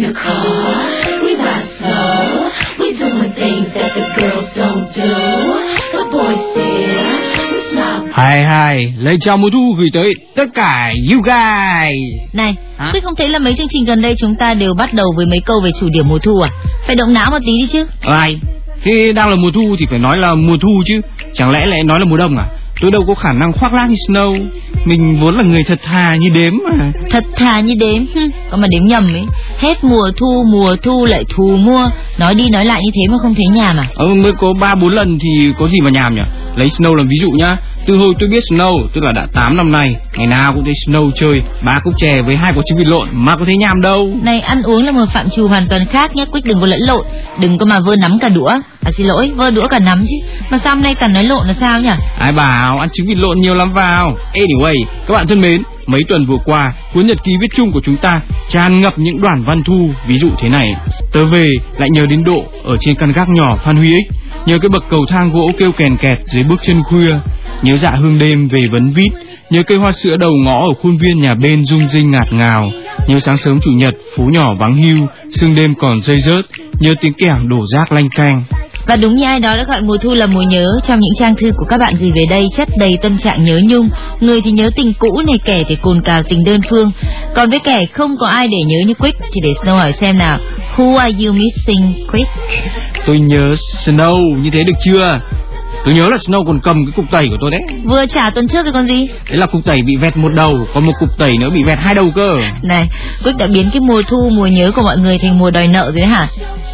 in the car. We ride slow. We doing things that the girls don't do. The boys smile. Hai hai, lời chào mùa thu gửi tới tất cả you guys. Này, Hả? Quyết không thấy là mấy chương trình gần đây chúng ta đều bắt đầu với mấy câu về chủ điểm mùa thu à? Phải động não một tí đi chứ. Ai? Thế đang là mùa thu thì phải nói là mùa thu chứ. Chẳng lẽ lại nói là mùa đông à? Tôi đâu có khả năng khoác lác như Snow. Mình vốn là người thật thà như đếm mà. Thật thà như đếm, có mà đếm nhầm ấy. Hết mùa thu, mùa thu lại thù mua. Nói đi nói lại như thế mà không thấy nhà mà. Ờ, mới có ba bốn lần thì có gì mà nhàm nhỉ? Lấy Snow làm ví dụ nhá. Từ hồi tôi biết Snow, tức là đã 8 năm nay, ngày nào cũng thấy Snow chơi ba cốc chè với hai quả trứng vịt lộn mà có thấy nhàm đâu. Này ăn uống là một phạm trù hoàn toàn khác nhé, Quyết đừng có lẫn lộn. Đừng có mà vơ nắm cả đũa. À xin lỗi, vơ đũa cả nắm chứ. Mà sao hôm nay toàn nói lộn là sao nhỉ? Ai bảo ăn trứng vịt lộn nhiều lắm vào. Anyway, các bạn thân mến, mấy tuần vừa qua, cuốn nhật ký viết chung của chúng ta tràn ngập những đoạn văn thu, ví dụ thế này. Tớ về lại nhớ đến độ ở trên căn gác nhỏ Phan Huy Ích, nhớ cái bậc cầu thang gỗ kêu kèn kẹt dưới bước chân khuya, nhớ dạ hương đêm về vấn vít, nhớ cây hoa sữa đầu ngõ ở khuôn viên nhà bên rung rinh ngạt ngào, nhớ sáng sớm chủ nhật phố nhỏ vắng hiu, sương đêm còn rơi rớt, nhớ tiếng kẻng đổ rác lanh canh. Và đúng như ai đó đã gọi mùa thu là mùa nhớ trong những trang thư của các bạn gửi về đây chất đầy tâm trạng nhớ nhung. Người thì nhớ tình cũ này kẻ thì cồn cào tình đơn phương. Còn với kẻ không có ai để nhớ như Quick thì để Snow hỏi xem nào. Who are you missing Quick? Tôi nhớ Snow như thế được chưa? Tôi nhớ là Snow còn cầm cái cục tẩy của tôi đấy. Vừa trả tuần trước rồi còn gì? Đấy là cục tẩy bị vẹt một đầu, còn một cục tẩy nữa bị vẹt hai đầu cơ. Này, Quick đã biến cái mùa thu mùa nhớ của mọi người thành mùa đòi nợ rồi hả?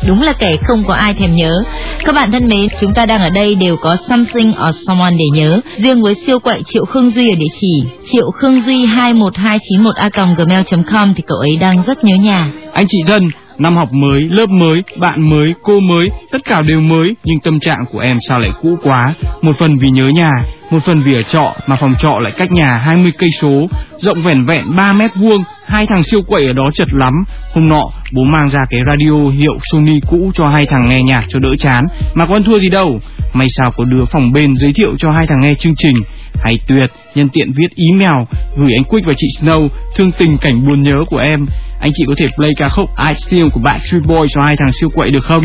Đúng là kẻ không có ai thèm nhớ. Các bạn thân mến, chúng ta đang ở đây đều có something or someone để nhớ. Riêng với siêu quậy Triệu Khương Duy ở địa chỉ triệu khương duy 21291a.gmail.com thì cậu ấy đang rất nhớ nhà. Anh chị thân, năm học mới, lớp mới, bạn mới, cô mới, tất cả đều mới, nhưng tâm trạng của em sao lại cũ quá? Một phần vì nhớ nhà, một phần vì ở trọ mà phòng trọ lại cách nhà 20 cây số, rộng vẻn vẹn 3 mét vuông, hai thằng siêu quậy ở đó chật lắm. Hôm nọ, bố mang ra cái radio hiệu Sony cũ cho hai thằng nghe nhạc cho đỡ chán, mà con thua gì đâu. May sao có đứa phòng bên giới thiệu cho hai thằng nghe chương trình. Hay tuyệt, nhân tiện viết email gửi anh Quick và chị Snow thương tình cảnh buồn nhớ của em. Anh chị có thể play ca khúc I Still của Backstreet Boys cho hai thằng siêu quậy được không?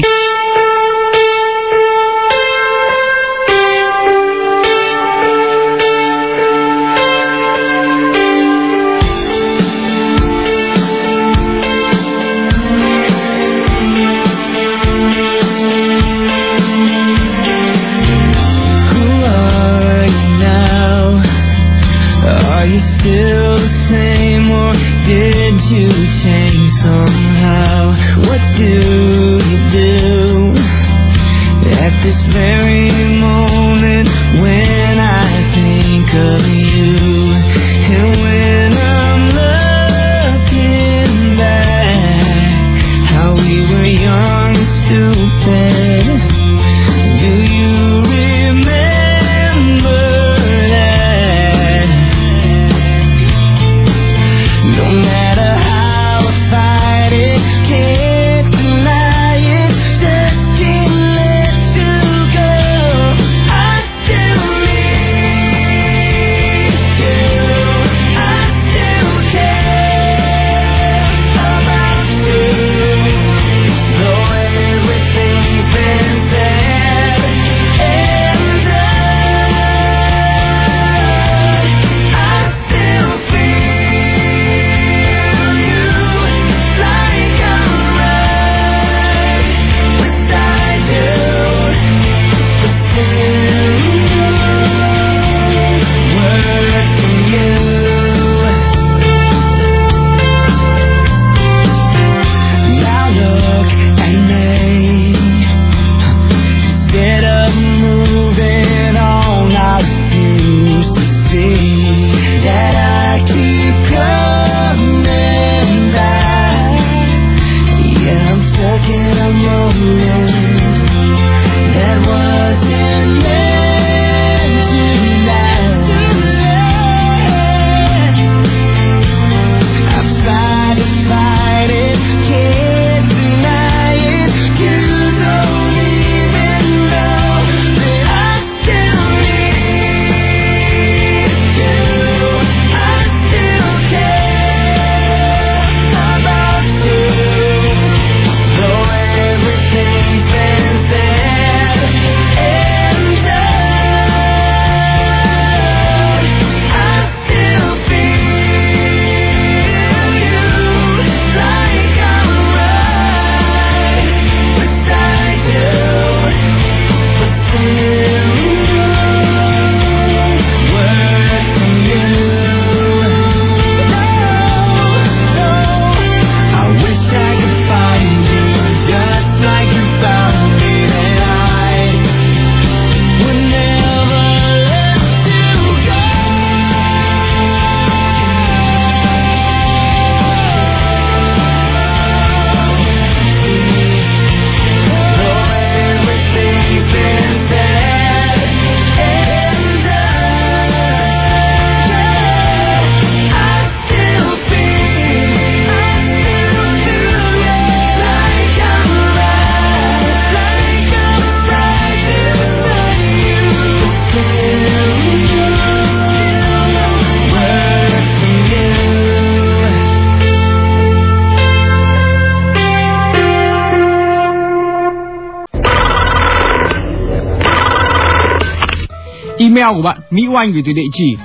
Email của bạn Mỹ Oanh gửi từ địa chỉ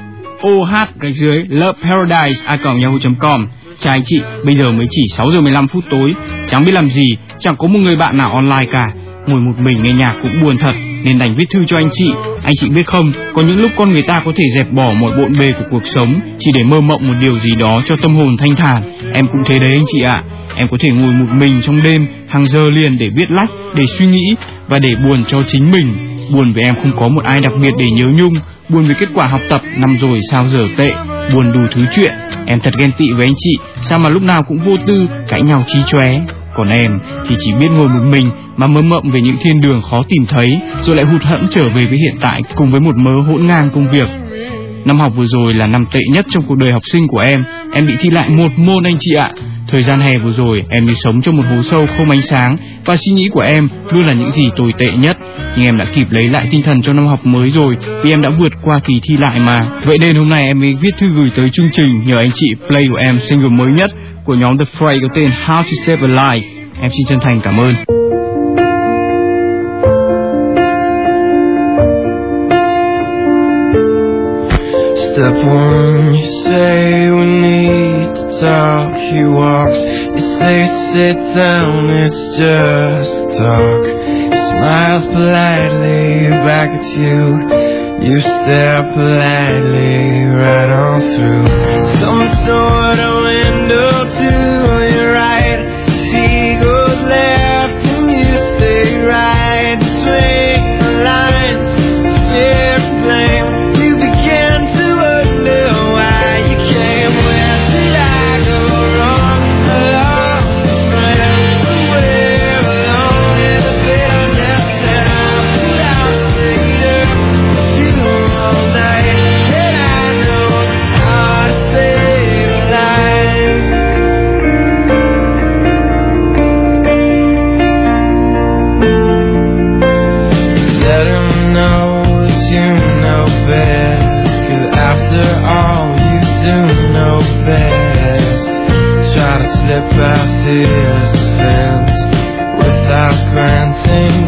oh gạch dưới loveparadise a yahoo.com Chào anh chị, bây giờ mới chỉ 6 giờ 15 phút tối, chẳng biết làm gì, chẳng có một người bạn nào online cả. Ngồi một mình nghe nhạc cũng buồn thật, nên đành viết thư cho anh chị. Anh chị biết không, có những lúc con người ta có thể dẹp bỏ mọi bộn bề của cuộc sống, chỉ để mơ mộng một điều gì đó cho tâm hồn thanh thản. Em cũng thế đấy anh chị ạ. Em có thể ngồi một mình trong đêm, hàng giờ liền để viết lách, để suy nghĩ và để buồn cho chính mình. Buồn vì em không có một ai đặc biệt để nhớ nhung, buồn vì kết quả học tập năm rồi sao giờ tệ, buồn đủ thứ chuyện. Em thật ghen tị với anh chị, sao mà lúc nào cũng vô tư, cãi nhau chí chóe. Còn em thì chỉ biết ngồi một mình mà mơ mộng về những thiên đường khó tìm thấy, rồi lại hụt hẫng trở về với hiện tại cùng với một mớ hỗn ngang công việc. Năm học vừa rồi là năm tệ nhất trong cuộc đời học sinh của em, em bị thi lại một môn anh chị ạ. Thời gian hè vừa rồi em như sống trong một hố sâu không ánh sáng và suy nghĩ của em luôn là những gì tồi tệ nhất. Nhưng em đã kịp lấy lại tinh thần cho năm học mới rồi vì em đã vượt qua kỳ thi lại mà. Vậy nên hôm nay em mới viết thư gửi tới chương trình nhờ anh chị play của em single mới nhất của nhóm The Fray có tên How to Save a Life. Em xin chân thành cảm ơn. Step one, you say we need talk. He walks, you say sit down, it's just talk. He smiles politely back at you. You stare politely right on through some sort of window tears offense without granting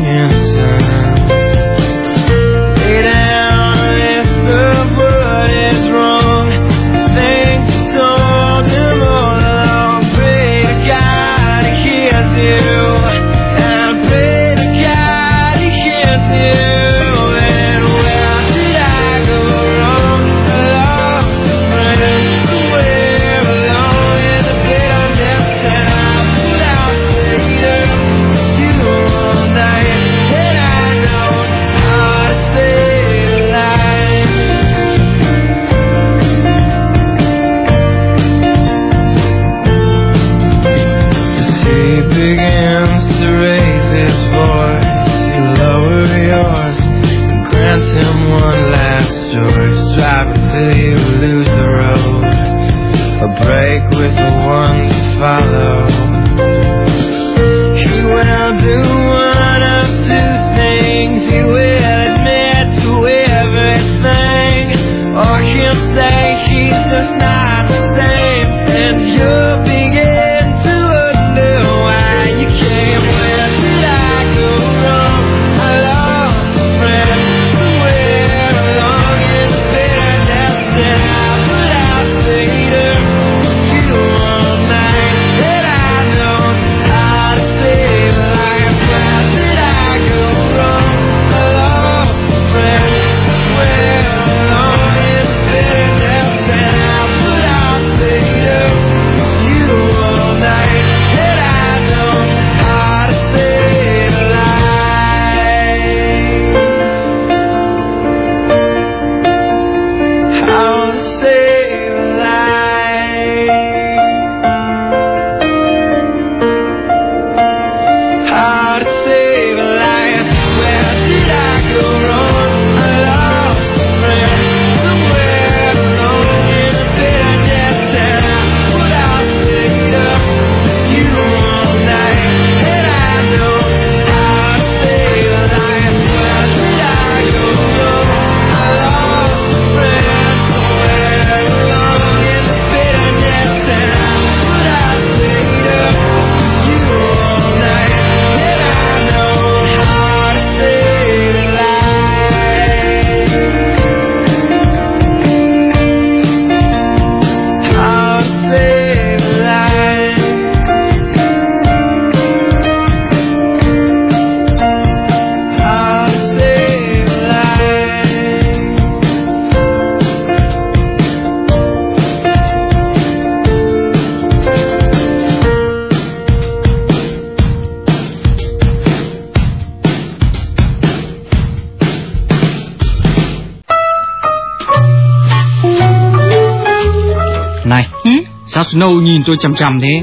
Snow nhìn tôi chằm chằm thế?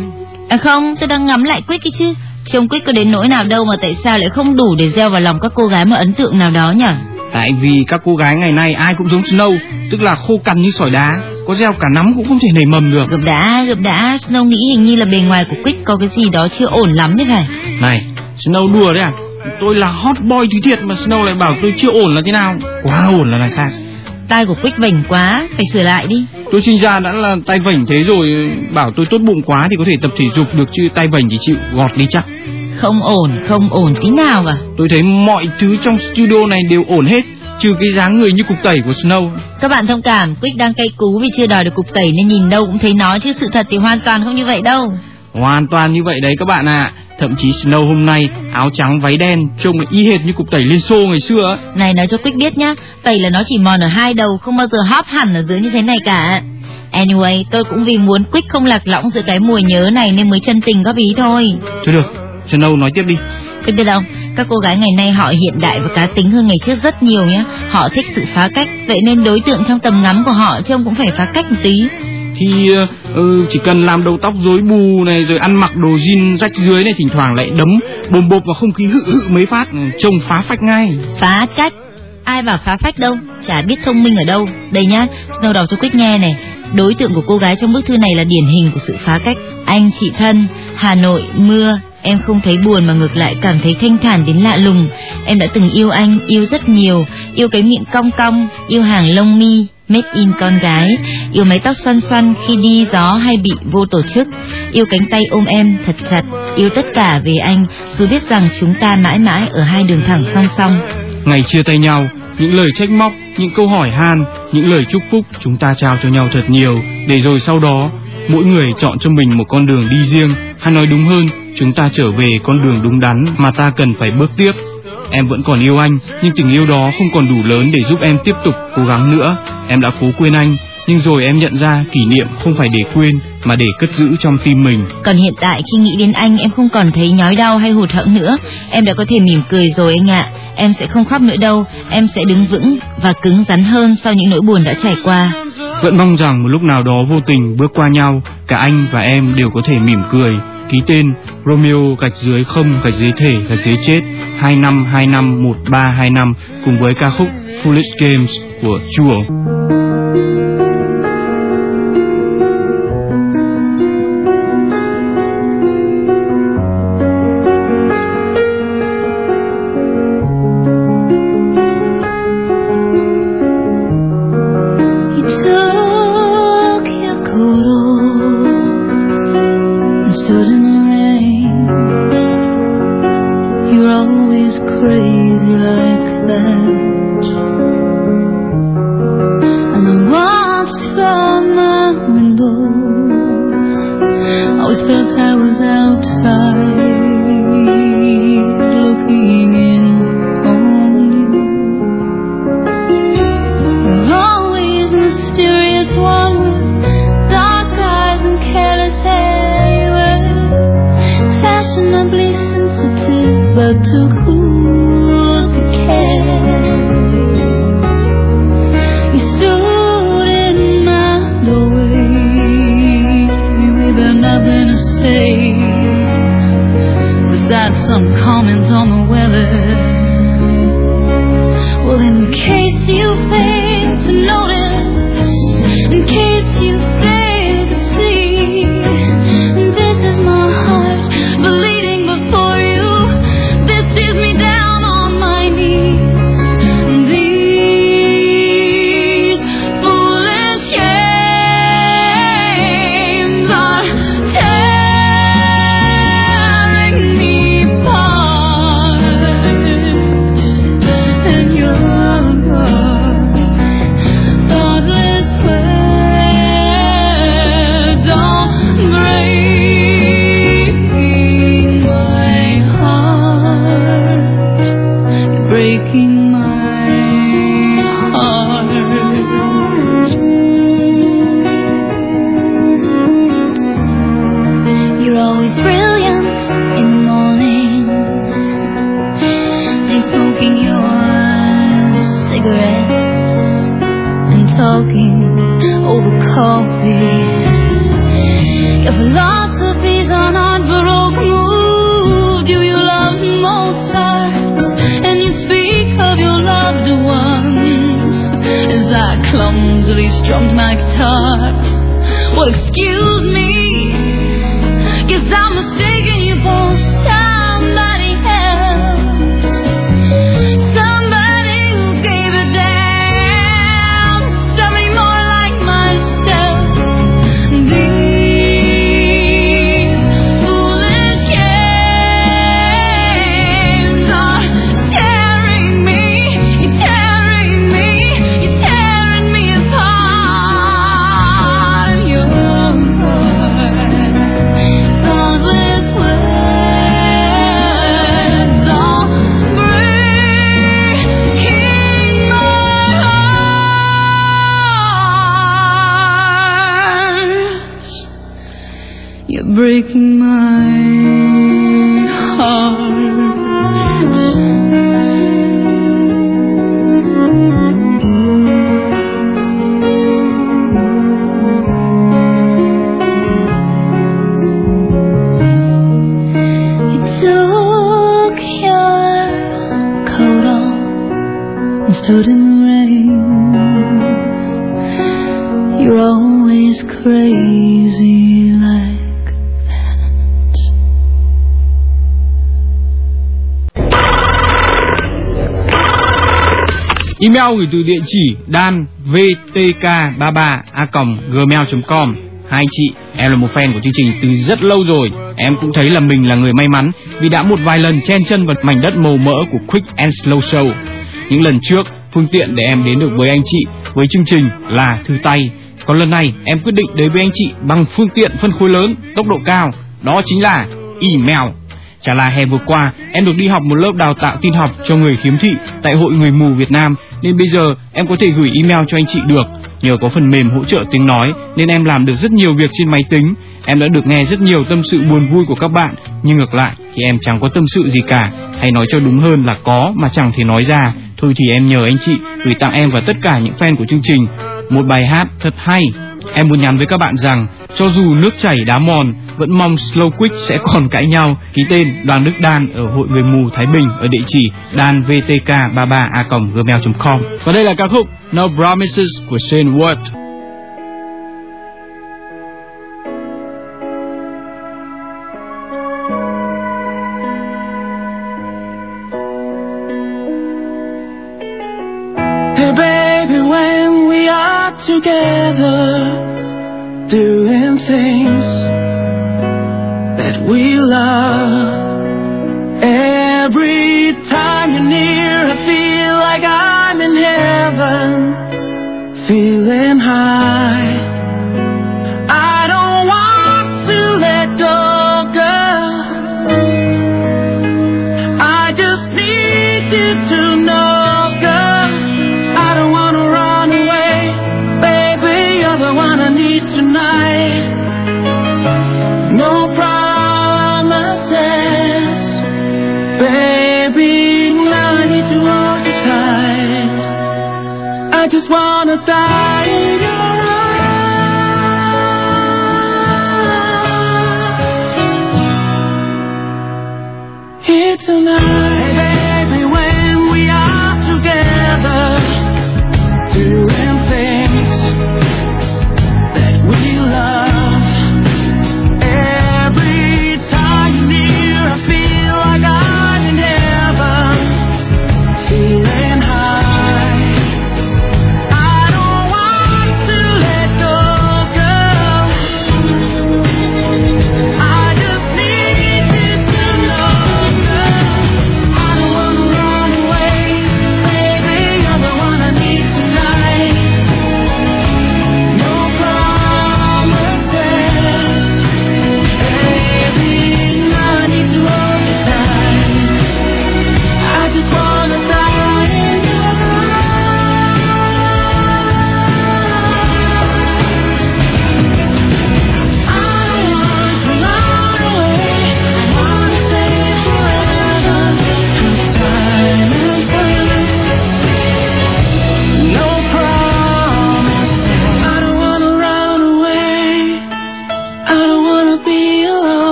À không, tôi đang ngắm lại Quick cái chứ. Trông Quick có đến nỗi nào đâu mà tại sao lại không đủ để gieo vào lòng các cô gái một ấn tượng nào đó nhỉ? Tại vì các cô gái ngày nay ai cũng giống Snow, tức là khô cằn như sỏi đá, có gieo cả nắm cũng không thể nảy mầm được. Gập đã, gập đã, Snow nghĩ hình như là bề ngoài của Quick có cái gì đó chưa ổn lắm đấy phải. Này, Snow đùa đấy à? Tôi là hot boy thứ thiệt mà Snow lại bảo tôi chưa ổn là thế nào? Quá ổn là đằng khác. Tai của Quick vành quá, phải sửa lại đi. Tôi sinh ra đã là tay vảnh thế rồi, bảo tôi tốt bụng quá thì có thể tập thể dục được chứ tay vảnh chỉ chịu gọt đi chắc. Không ổn, không ổn tí nào cả. Tôi thấy mọi thứ trong studio này đều ổn hết, trừ cái dáng người như cục tẩy của Snow. Các bạn thông cảm, Quick đang cay cú vì chưa đòi được cục tẩy nên nhìn đâu cũng thấy nó chứ sự thật thì hoàn toàn không như vậy đâu. Hoàn toàn như vậy đấy các bạn ạ. Thậm chí Snow hôm nay áo trắng váy đen trông y hệt như cục tẩy Liên Xô ngày xưa ấy. Này nói cho Quick biết nhá, tẩy là nó chỉ mòn ở hai đầu, không bao giờ hóp hẳn ở dưới như thế này cả. Anyway, tôi cũng vì muốn Quick không lạc lõng giữa cái mùi nhớ này nên mới chân tình góp ý thôi. Thôi được, Snow nói tiếp đi. Quick biết không, các cô gái ngày nay họ hiện đại và cá tính hơn ngày trước rất nhiều nhá. Họ thích sự phá cách, vậy nên đối tượng trong tầm ngắm của họ trông cũng phải phá cách một tí. Thì uh, chỉ cần làm đầu tóc rối bù này rồi ăn mặc đồ jean rách dưới này thỉnh thoảng lại đấm bồm bộp vào không khí hự hự mấy phát ừ, trông phá phách ngay. Phá cách? Ai bảo phá phách đâu, chả biết thông minh ở đâu. Đây nhá, Snow đọc cho quyết nghe này. Đối tượng của cô gái trong bức thư này là điển hình của sự phá cách. Anh chị thân, Hà Nội, mưa, em không thấy buồn mà ngược lại cảm thấy thanh thản đến lạ lùng. Em đã từng yêu anh, yêu rất nhiều, yêu cái miệng cong cong, yêu hàng lông mi, made in con gái, yêu mái tóc xoăn xoăn khi đi gió hay bị vô tổ chức, yêu cánh tay ôm em thật chặt, yêu tất cả về anh, dù biết rằng chúng ta mãi mãi ở hai đường thẳng song song. Ngày chia tay nhau, những lời trách móc, những câu hỏi han, những lời chúc phúc chúng ta trao cho nhau thật nhiều, để rồi sau đó mỗi người chọn cho mình một con đường đi riêng, hay nói đúng hơn, chúng ta trở về con đường đúng đắn mà ta cần phải bước tiếp. Em vẫn còn yêu anh, nhưng tình yêu đó không còn đủ lớn để giúp em tiếp tục cố gắng nữa. Em đã cố quên anh, nhưng rồi em nhận ra kỷ niệm không phải để quên mà để cất giữ trong tim mình. Còn hiện tại khi nghĩ đến anh em không còn thấy nhói đau hay hụt hẫng nữa, em đã có thể mỉm cười rồi anh ạ. Em sẽ không khóc nữa đâu, em sẽ đứng vững và cứng rắn hơn sau những nỗi buồn đã trải qua. Vẫn mong rằng một lúc nào đó vô tình bước qua nhau, cả anh và em đều có thể mỉm cười. Ký tên Romeo gạch dưới không, gạch dưới thể, gạch dưới chết 25251325 cùng với ca khúc Foolish Games của Jewel. side. Guitar. Well, excuse me, sau gửi từ địa chỉ dan vtk33 a gmail.com Hai anh chị, em là một fan của chương trình từ rất lâu rồi. Em cũng thấy là mình là người may mắn vì đã một vài lần chen chân vào mảnh đất màu mỡ của Quick and Slow Show. Những lần trước, phương tiện để em đến được với anh chị với chương trình là thư tay. Còn lần này, em quyết định đến với anh chị bằng phương tiện phân khối lớn, tốc độ cao. Đó chính là email. Chả là hè vừa qua, em được đi học một lớp đào tạo tin học cho người khiếm thị tại Hội Người Mù Việt Nam, nên bây giờ em có thể gửi email cho anh chị được. Nhờ có phần mềm hỗ trợ tiếng nói nên em làm được rất nhiều việc trên máy tính. Em đã được nghe rất nhiều tâm sự buồn vui của các bạn, nhưng ngược lại thì em chẳng có tâm sự gì cả, hay nói cho đúng hơn là có mà chẳng thể nói ra. Thôi thì em nhờ anh chị gửi tặng em và tất cả những fan của chương trình một bài hát thật hay. Em muốn nhắn với các bạn rằng cho dù nước chảy đá mòn, vẫn mong Slow Quick sẽ còn cãi nhau. Ký tên Đoàn Đức Đan ở Hội Người Mù Thái Bình ở địa chỉ danvtk33a gmail.com. Và đây là ca khúc No Promises của Shane Ward. Hey baby, when we are together, doing things we love.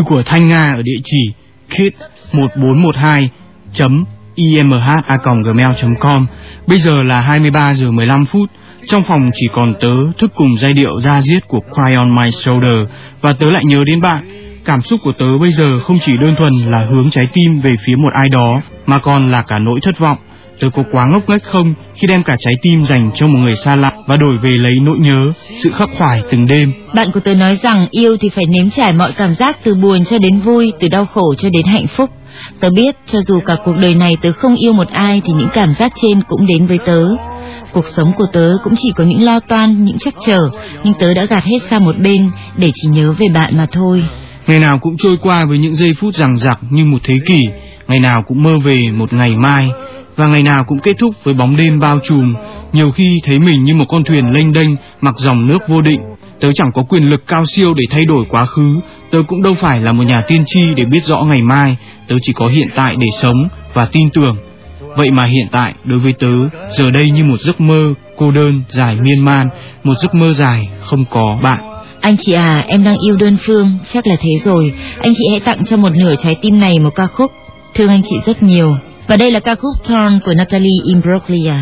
Thư của Thanh Nga ở địa chỉ kit1412.imha.gmail.com Bây giờ là 23 giờ 15 phút. Trong phòng chỉ còn tớ thức cùng giai điệu ra diết của Cry on My Shoulder và tớ lại nhớ đến bạn. Cảm xúc của tớ bây giờ không chỉ đơn thuần là hướng trái tim về phía một ai đó, mà còn là cả nỗi thất vọng. Tớ có quá ngốc nghếch không khi đem cả trái tim dành cho một người xa lạ và đổi về lấy nỗi nhớ, sự khắc khoải từng đêm. Bạn của tớ nói rằng yêu thì phải nếm trải mọi cảm giác từ buồn cho đến vui, từ đau khổ cho đến hạnh phúc. Tớ biết cho dù cả cuộc đời này tớ không yêu một ai thì những cảm giác trên cũng đến với tớ. Cuộc sống của tớ cũng chỉ có những lo toan, những chắc trở, nhưng tớ đã gạt hết sang một bên để chỉ nhớ về bạn mà thôi. Ngày nào cũng trôi qua với những giây phút rằng rặc như một thế kỷ, ngày nào cũng mơ về một ngày mai, và ngày nào cũng kết thúc với bóng đêm bao trùm, nhiều khi thấy mình như một con thuyền lênh đênh mặc dòng nước vô định. Tớ chẳng có quyền lực cao siêu để thay đổi quá khứ, tớ cũng đâu phải là một nhà tiên tri để biết rõ ngày mai, tớ chỉ có hiện tại để sống và tin tưởng. Vậy mà hiện tại đối với tớ, giờ đây như một giấc mơ cô đơn dài miên man, một giấc mơ dài không có bạn. Anh chị à, em đang yêu đơn phương, chắc là thế rồi. Anh chị hãy tặng cho một nửa trái tim này một ca khúc. Thương anh chị rất nhiều. Và đây là ca khúc Turn của Natalie Imbruglia.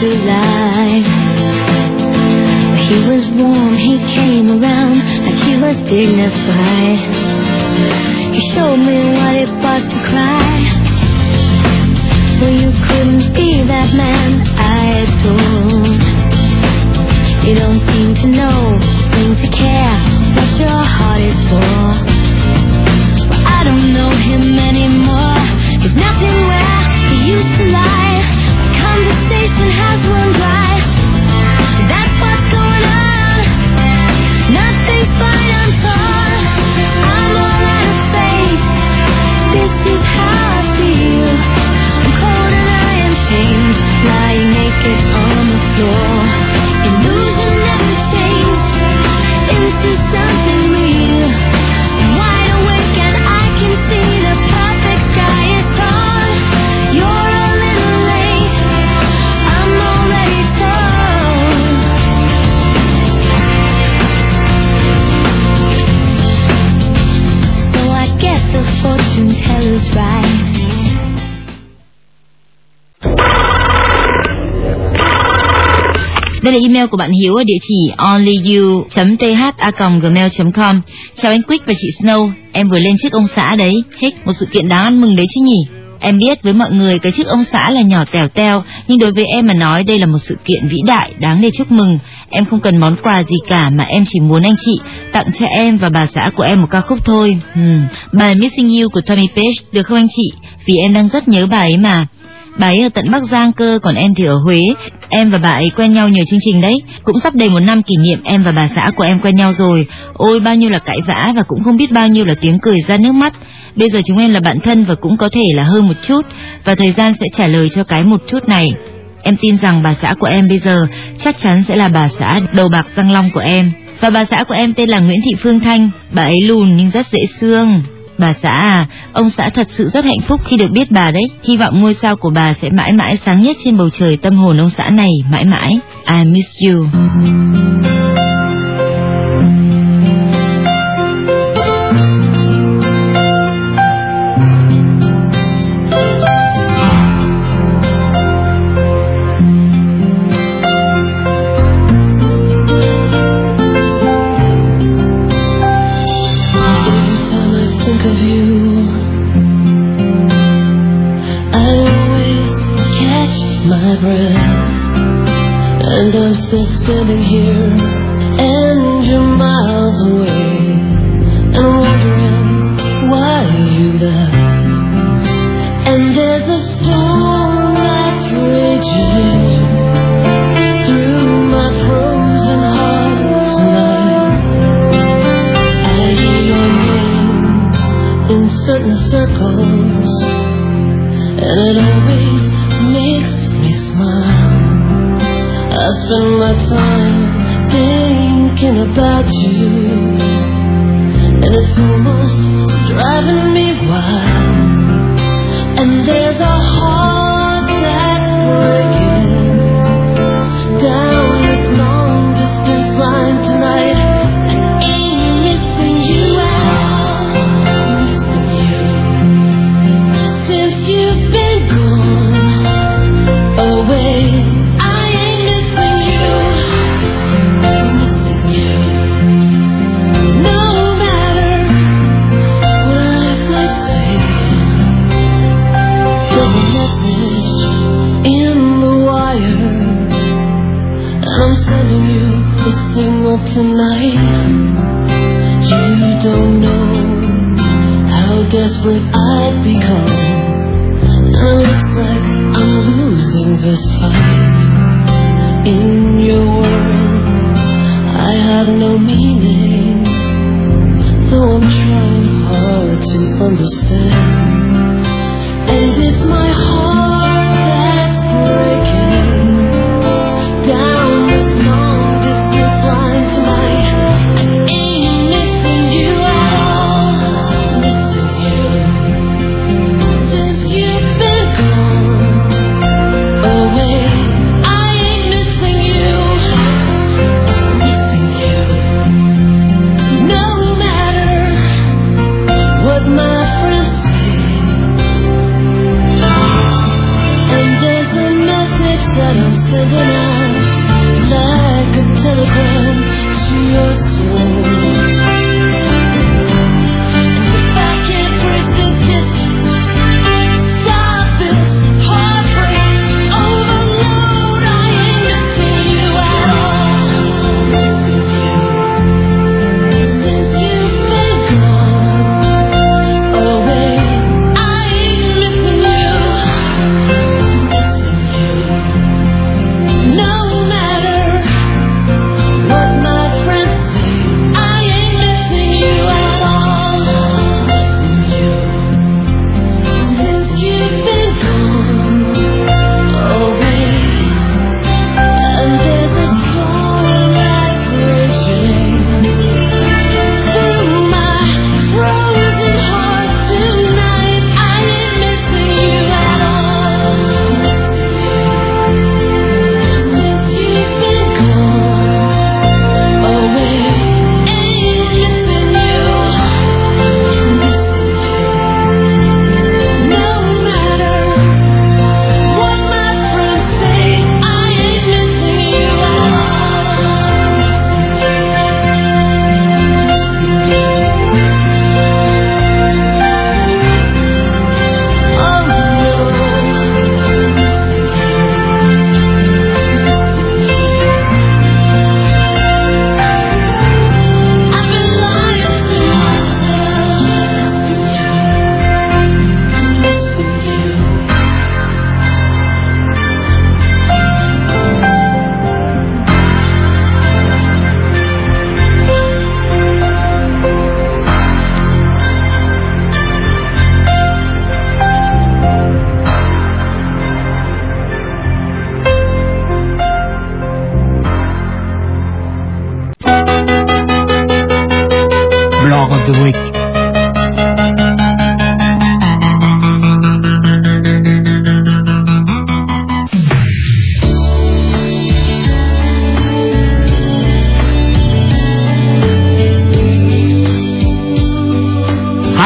To life. He was warm, he came around like he was dignified. He showed me what it was to cry. Well, you couldn't be that man I adored. You don't seem to know, seem to care what your heart is for. Well, I don't know him anymore. He's nothing là email của bạn Hiếu ở địa chỉ onlyu.tha@gmail.com. Chào anh Quick và chị Snow, em vừa lên chiếc ông xã đấy. Hết một sự kiện đáng ăn mừng đấy chứ nhỉ? Em biết với mọi người cái chiếc ông xã là nhỏ tèo teo, nhưng đối với em mà nói đây là một sự kiện vĩ đại đáng để chúc mừng. Em không cần món quà gì cả mà em chỉ muốn anh chị tặng cho em và bà xã của em một ca khúc thôi. Hmm. Bài Missing You của Tommy Page được không anh chị? Vì em đang rất nhớ bài ấy mà. Bà ấy ở tận Bắc Giang cơ, còn em thì ở Huế. Em và bà ấy quen nhau nhờ chương trình đấy. Cũng sắp đầy một năm kỷ niệm em và bà xã của em quen nhau rồi. Ôi bao nhiêu là cãi vã và cũng không biết bao nhiêu là tiếng cười ra nước mắt. Bây giờ chúng em là bạn thân và cũng có thể là hơn một chút. Và thời gian sẽ trả lời cho cái một chút này. Em tin rằng bà xã của em bây giờ chắc chắn sẽ là bà xã đầu bạc răng long của em. Và bà xã của em tên là Nguyễn Thị Phương Thanh. Bà ấy lùn nhưng rất dễ thương. Bà xã à, ông xã thật sự rất hạnh phúc khi được biết bà đấy. Hy vọng ngôi sao của bà sẽ mãi mãi sáng nhất trên bầu trời tâm hồn ông xã này mãi mãi. I miss you.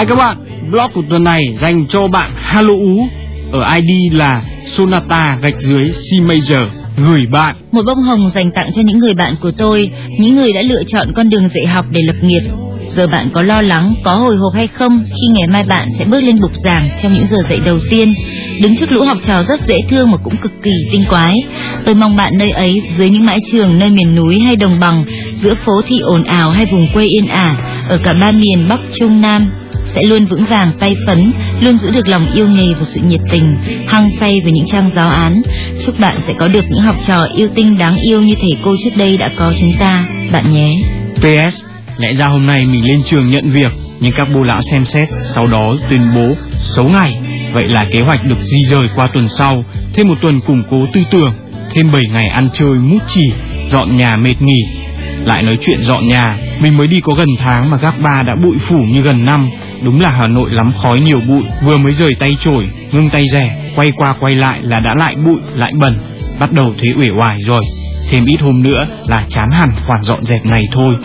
Các bạn, blog của tuần này dành cho bạn Halo Ú ở ID là Sonata gạch dưới C major gửi bạn Một bông hồng dành tặng cho những người bạn của tôi, những người đã lựa chọn con đường dạy học để lập nghiệp. Giờ bạn có lo lắng, có hồi hộp hay không khi ngày mai bạn sẽ bước lên bục giảng trong những giờ dạy đầu tiên, đứng trước lũ học trò rất dễ thương mà cũng cực kỳ tinh quái. Tôi mong bạn nơi ấy, dưới những mái trường nơi miền núi hay đồng bằng, giữa phố thị ồn ào hay vùng quê yên ả, ở cả ba miền Bắc Trung Nam, sẽ luôn vững vàng tay phấn, luôn giữ được lòng yêu nghề và sự nhiệt tình, hăng say với những trang giáo án. Chúc bạn sẽ có được những học trò yêu tinh đáng yêu như thầy cô trước đây đã có chúng ta, bạn nhé. PS Lẽ ra hôm nay mình lên trường nhận việc Nhưng các bố lão xem xét Sau đó tuyên bố xấu ngày Vậy là kế hoạch được di rời qua tuần sau Thêm một tuần củng cố tư tưởng Thêm 7 ngày ăn chơi mút chỉ Dọn nhà mệt nghỉ lại nói chuyện dọn nhà. Mình mới đi có gần tháng mà gác ba đã bụi phủ như gần năm. Đúng là Hà Nội lắm khói nhiều bụi, vừa mới rời tay chổi, ngưng tay rẻ, quay qua quay lại là đã lại bụi, lại bẩn, bắt đầu thấy uể oải rồi. Thêm ít hôm nữa là chán hẳn khoản dọn dẹp này thôi.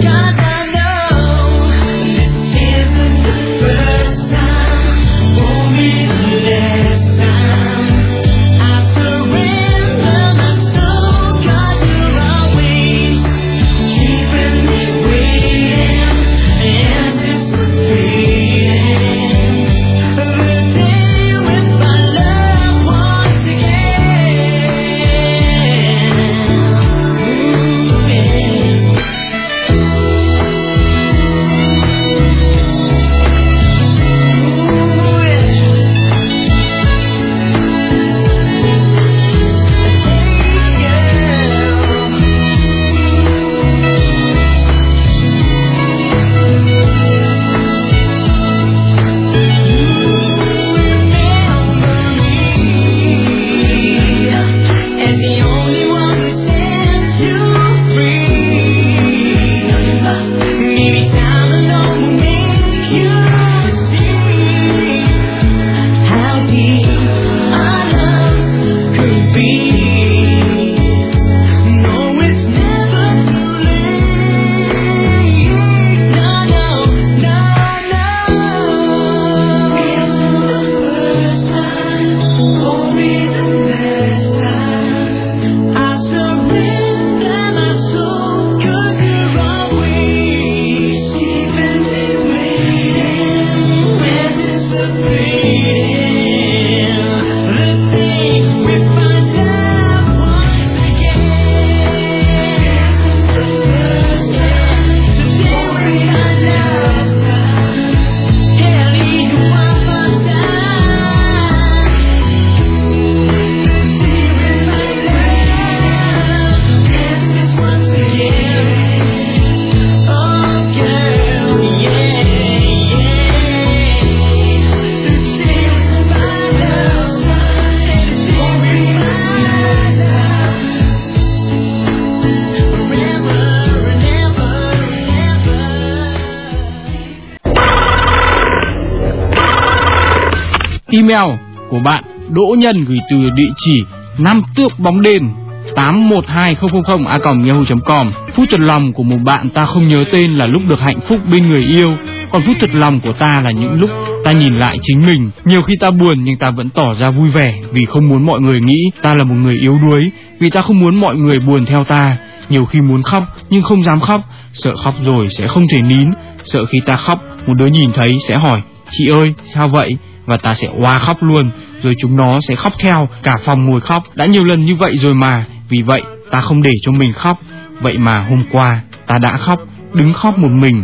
Email của bạn, Đỗ Nhân gửi từ địa chỉ Nam Tước Bóng Đền 812000 a yahoo.com Phút thật lòng của một bạn ta không nhớ tên là lúc được hạnh phúc bên người yêu, Còn phút thật lòng của ta là những lúc ta nhìn lại chính mình. Nhiều khi ta buồn nhưng ta vẫn tỏ ra vui vẻ Vì không muốn mọi người nghĩ ta là một người yếu đuối, Vì ta không muốn mọi người buồn theo ta. Nhiều khi muốn khóc nhưng không dám khóc, Sợ khóc rồi sẽ không thể nín, Sợ khi ta khóc, một đứa nhìn thấy sẽ hỏi, Chị ơi, sao vậy? Và ta sẽ oa khóc luôn, rồi chúng nó sẽ khóc theo, cả phòng ngồi khóc, đã nhiều lần như vậy rồi mà, vì vậy ta không để cho mình khóc, vậy mà hôm qua ta đã khóc, đứng khóc một mình,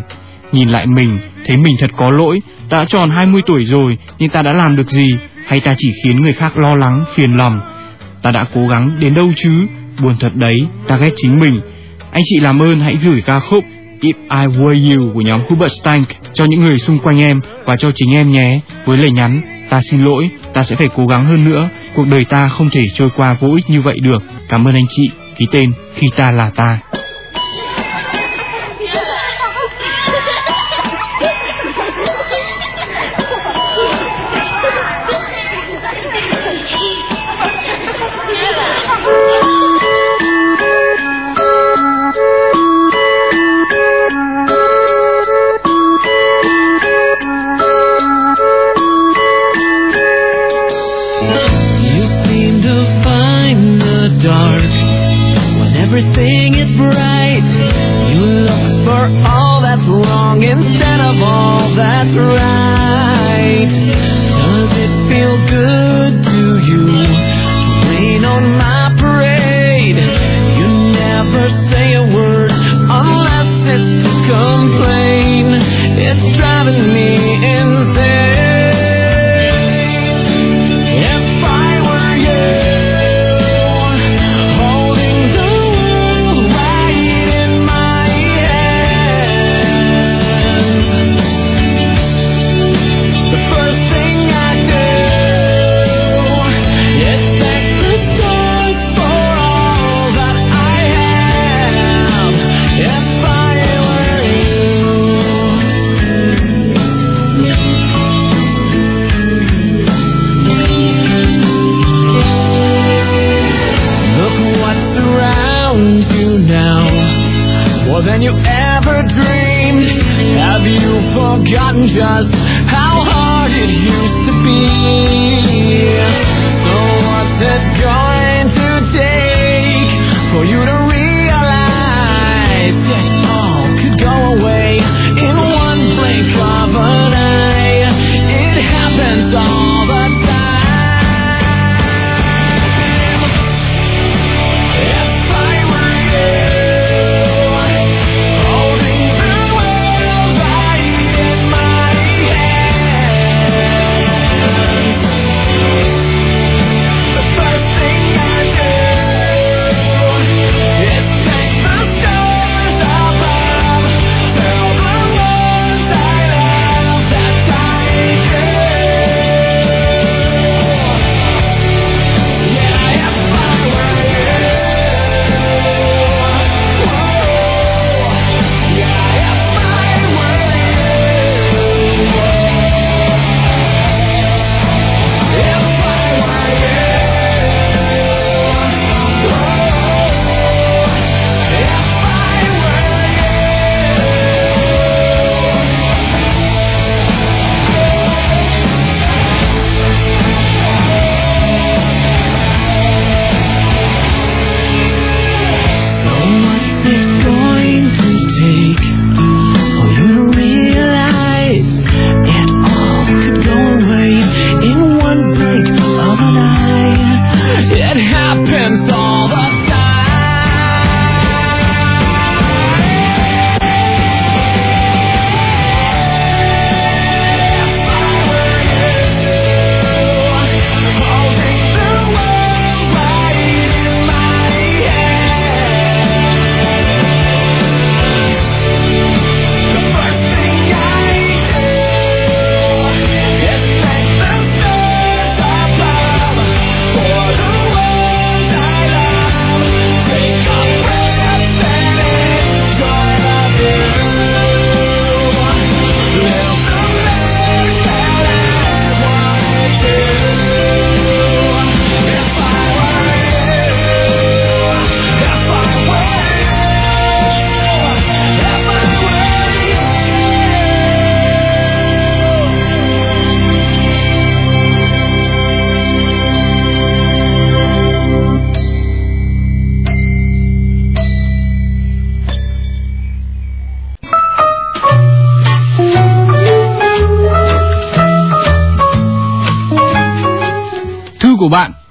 nhìn lại mình, thấy mình thật có lỗi, ta đã tròn 20 tuổi rồi, nhưng ta đã làm được gì, hay ta chỉ khiến người khác lo lắng, phiền lòng, ta đã cố gắng đến đâu chứ, buồn thật đấy, ta ghét chính mình, anh chị làm ơn hãy gửi ca khúc. If I Were You của nhóm Hubert Stank cho những người xung quanh em và cho chính em nhé. Với lời nhắn, ta xin lỗi, ta sẽ phải cố gắng hơn nữa. Cuộc đời ta không thể trôi qua vô ích như vậy được. Cảm ơn anh chị. Ký tên khi ta là ta. Good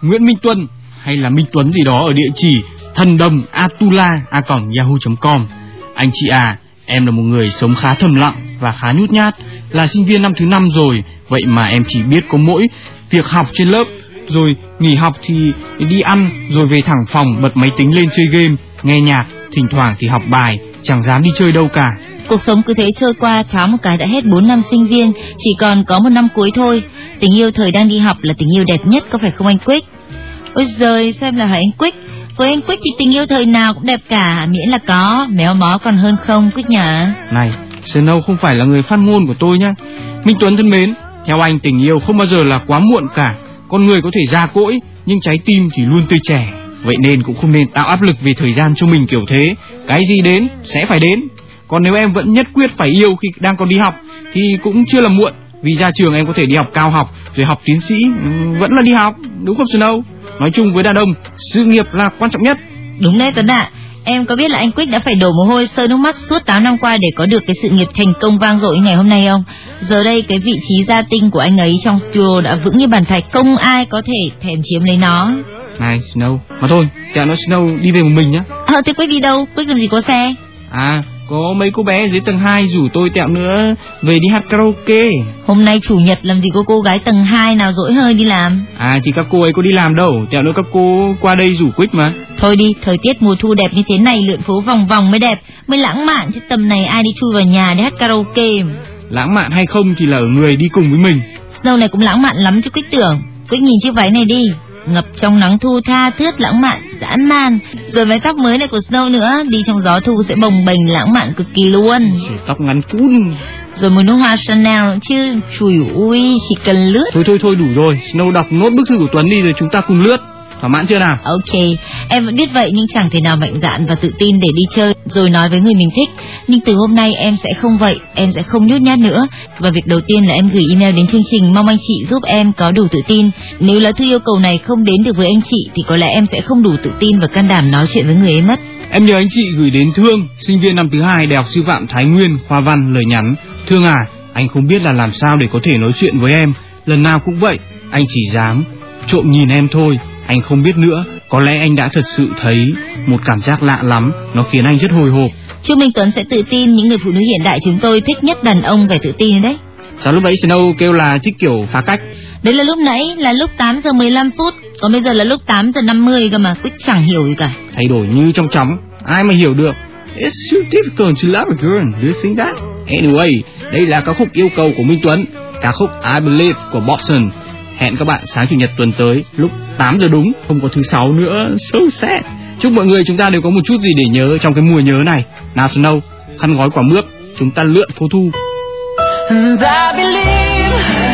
Nguyễn Minh Tuân hay là Minh Tuấn gì đó ở địa chỉ thần đồng atula a yahoo.com. Anh chị à, em là một người sống khá thầm lặng và khá nhút nhát, là sinh viên năm thứ năm rồi, vậy mà em chỉ biết có mỗi việc học trên lớp, rồi nghỉ học thì đi ăn, rồi về thẳng phòng bật máy tính lên chơi game, nghe nhạc, thỉnh thoảng thì học bài, chẳng dám đi chơi đâu cả. Cuộc sống cứ thế trôi qua thoáng một cái đã hết 4 năm sinh viên, chỉ còn có một năm cuối thôi. Tình yêu thời đang đi học là tình yêu đẹp nhất có phải không anh Quyết? Ôi giời, xem là hỏi anh Quyết. Với anh Quyết thì tình yêu thời nào cũng đẹp cả, miễn là có, méo mó còn hơn không Quyết nhở? Này, Snow không phải là người phát ngôn của tôi nhá. Minh Tuấn thân mến, theo anh tình yêu không bao giờ là quá muộn cả. Con người có thể già cỗi, nhưng trái tim thì luôn tươi trẻ. Vậy nên cũng không nên tạo áp lực về thời gian cho mình kiểu thế. Cái gì đến, sẽ phải đến. Còn nếu em vẫn nhất quyết phải yêu khi đang còn đi học, thì cũng chưa là muộn. Vì ra trường em có thể đi học cao học, rồi học tiến sĩ, ừ, vẫn là đi học, đúng không Snow? Nói chung với đàn ông, sự nghiệp là quan trọng nhất. Đúng đấy Tuấn ạ. Em có biết là anh Quyết đã phải đổ mồ hôi sơi nước mắt suốt 8 năm qua để có được cái sự nghiệp thành công vang dội ngày hôm nay không? Giờ đây cái vị trí gia tinh của anh ấy trong studio đã vững như bàn thạch, không ai có thể thèm chiếm lấy nó. Này Snow, mà thôi, kẹo nó Snow đi về một mình nhá. Ờ thế Quyết đi đâu? Quyết làm gì có xe? À, có mấy cô bé dưới tầng 2 rủ tôi tẹo nữa về đi hát karaoke. Hôm nay chủ nhật làm gì có cô gái tầng 2 nào dỗi hơi đi làm? À thì các cô ấy có đi làm đâu, tẹo nữa các cô qua đây rủ quýt mà. Thôi đi, thời tiết mùa thu đẹp như thế này lượn phố vòng vòng mới đẹp, mới lãng mạn chứ tầm này ai đi chui vào nhà để hát karaoke. Lãng mạn hay không thì là ở người đi cùng với mình. Snow này cũng lãng mạn lắm chứ Quyết tưởng. Quyết nhìn chiếc váy này đi, ngập trong nắng thu tha thướt lãng mạn, dã man. Rồi mái tóc mới này của Snow nữa, đi trong gió thu sẽ bồng bềnh lãng mạn cực kỳ luôn. Tóc ngắn cún. Rồi mùi nước hoa Chanel chứ, chùi ui, chỉ cần lướt. Thôi thôi thôi đủ rồi, Snow đọc nốt bức thư của Tuấn đi rồi chúng ta cùng lướt. Thỏa mãn chưa nào Ok, em vẫn biết vậy nhưng chẳng thể nào mạnh dạn và tự tin để đi chơi rồi nói với người mình thích. Nhưng từ hôm nay em sẽ không vậy, em sẽ không nhút nhát nữa. Và việc đầu tiên là em gửi email đến chương trình mong anh chị giúp em có đủ tự tin. Nếu lá thư yêu cầu này không đến được với anh chị thì có lẽ em sẽ không đủ tự tin và can đảm nói chuyện với người ấy mất. Em nhờ anh chị gửi đến Thương, sinh viên năm thứ hai Đại học Sư phạm Thái Nguyên, Hoa Văn lời nhắn. Thương à, anh không biết là làm sao để có thể nói chuyện với em. Lần nào cũng vậy, anh chỉ dám trộm nhìn em thôi. Anh không biết nữa, có lẽ anh đã thật sự thấy một cảm giác lạ lắm, nó khiến anh rất hồi hộp. Chu Minh Tuấn sẽ tự tin, những người phụ nữ hiện đại chúng tôi thích nhất đàn ông phải tự tin đấy. Sao lúc đấy Snow kêu là thích kiểu phá cách? Đấy là lúc nãy là lúc 8 giờ 15 phút, còn bây giờ là lúc 8 giờ 50 cơ mà, Quyết chẳng hiểu gì cả. Thay đổi như trong chóng, ai mà hiểu được. It's so difficult to love a girl, do you think that? Anyway, đây là ca khúc yêu cầu của Minh Tuấn, ca khúc I Believe của Bobson. Hẹn các bạn sáng chủ nhật tuần tới lúc 8 giờ đúng, không có thứ sáu nữa. So sad. Chúc mọi người chúng ta đều có một chút gì để nhớ trong cái mùa nhớ này. Nào Snow, khăn gói quả mướp, chúng ta lượn phố thu. And I believe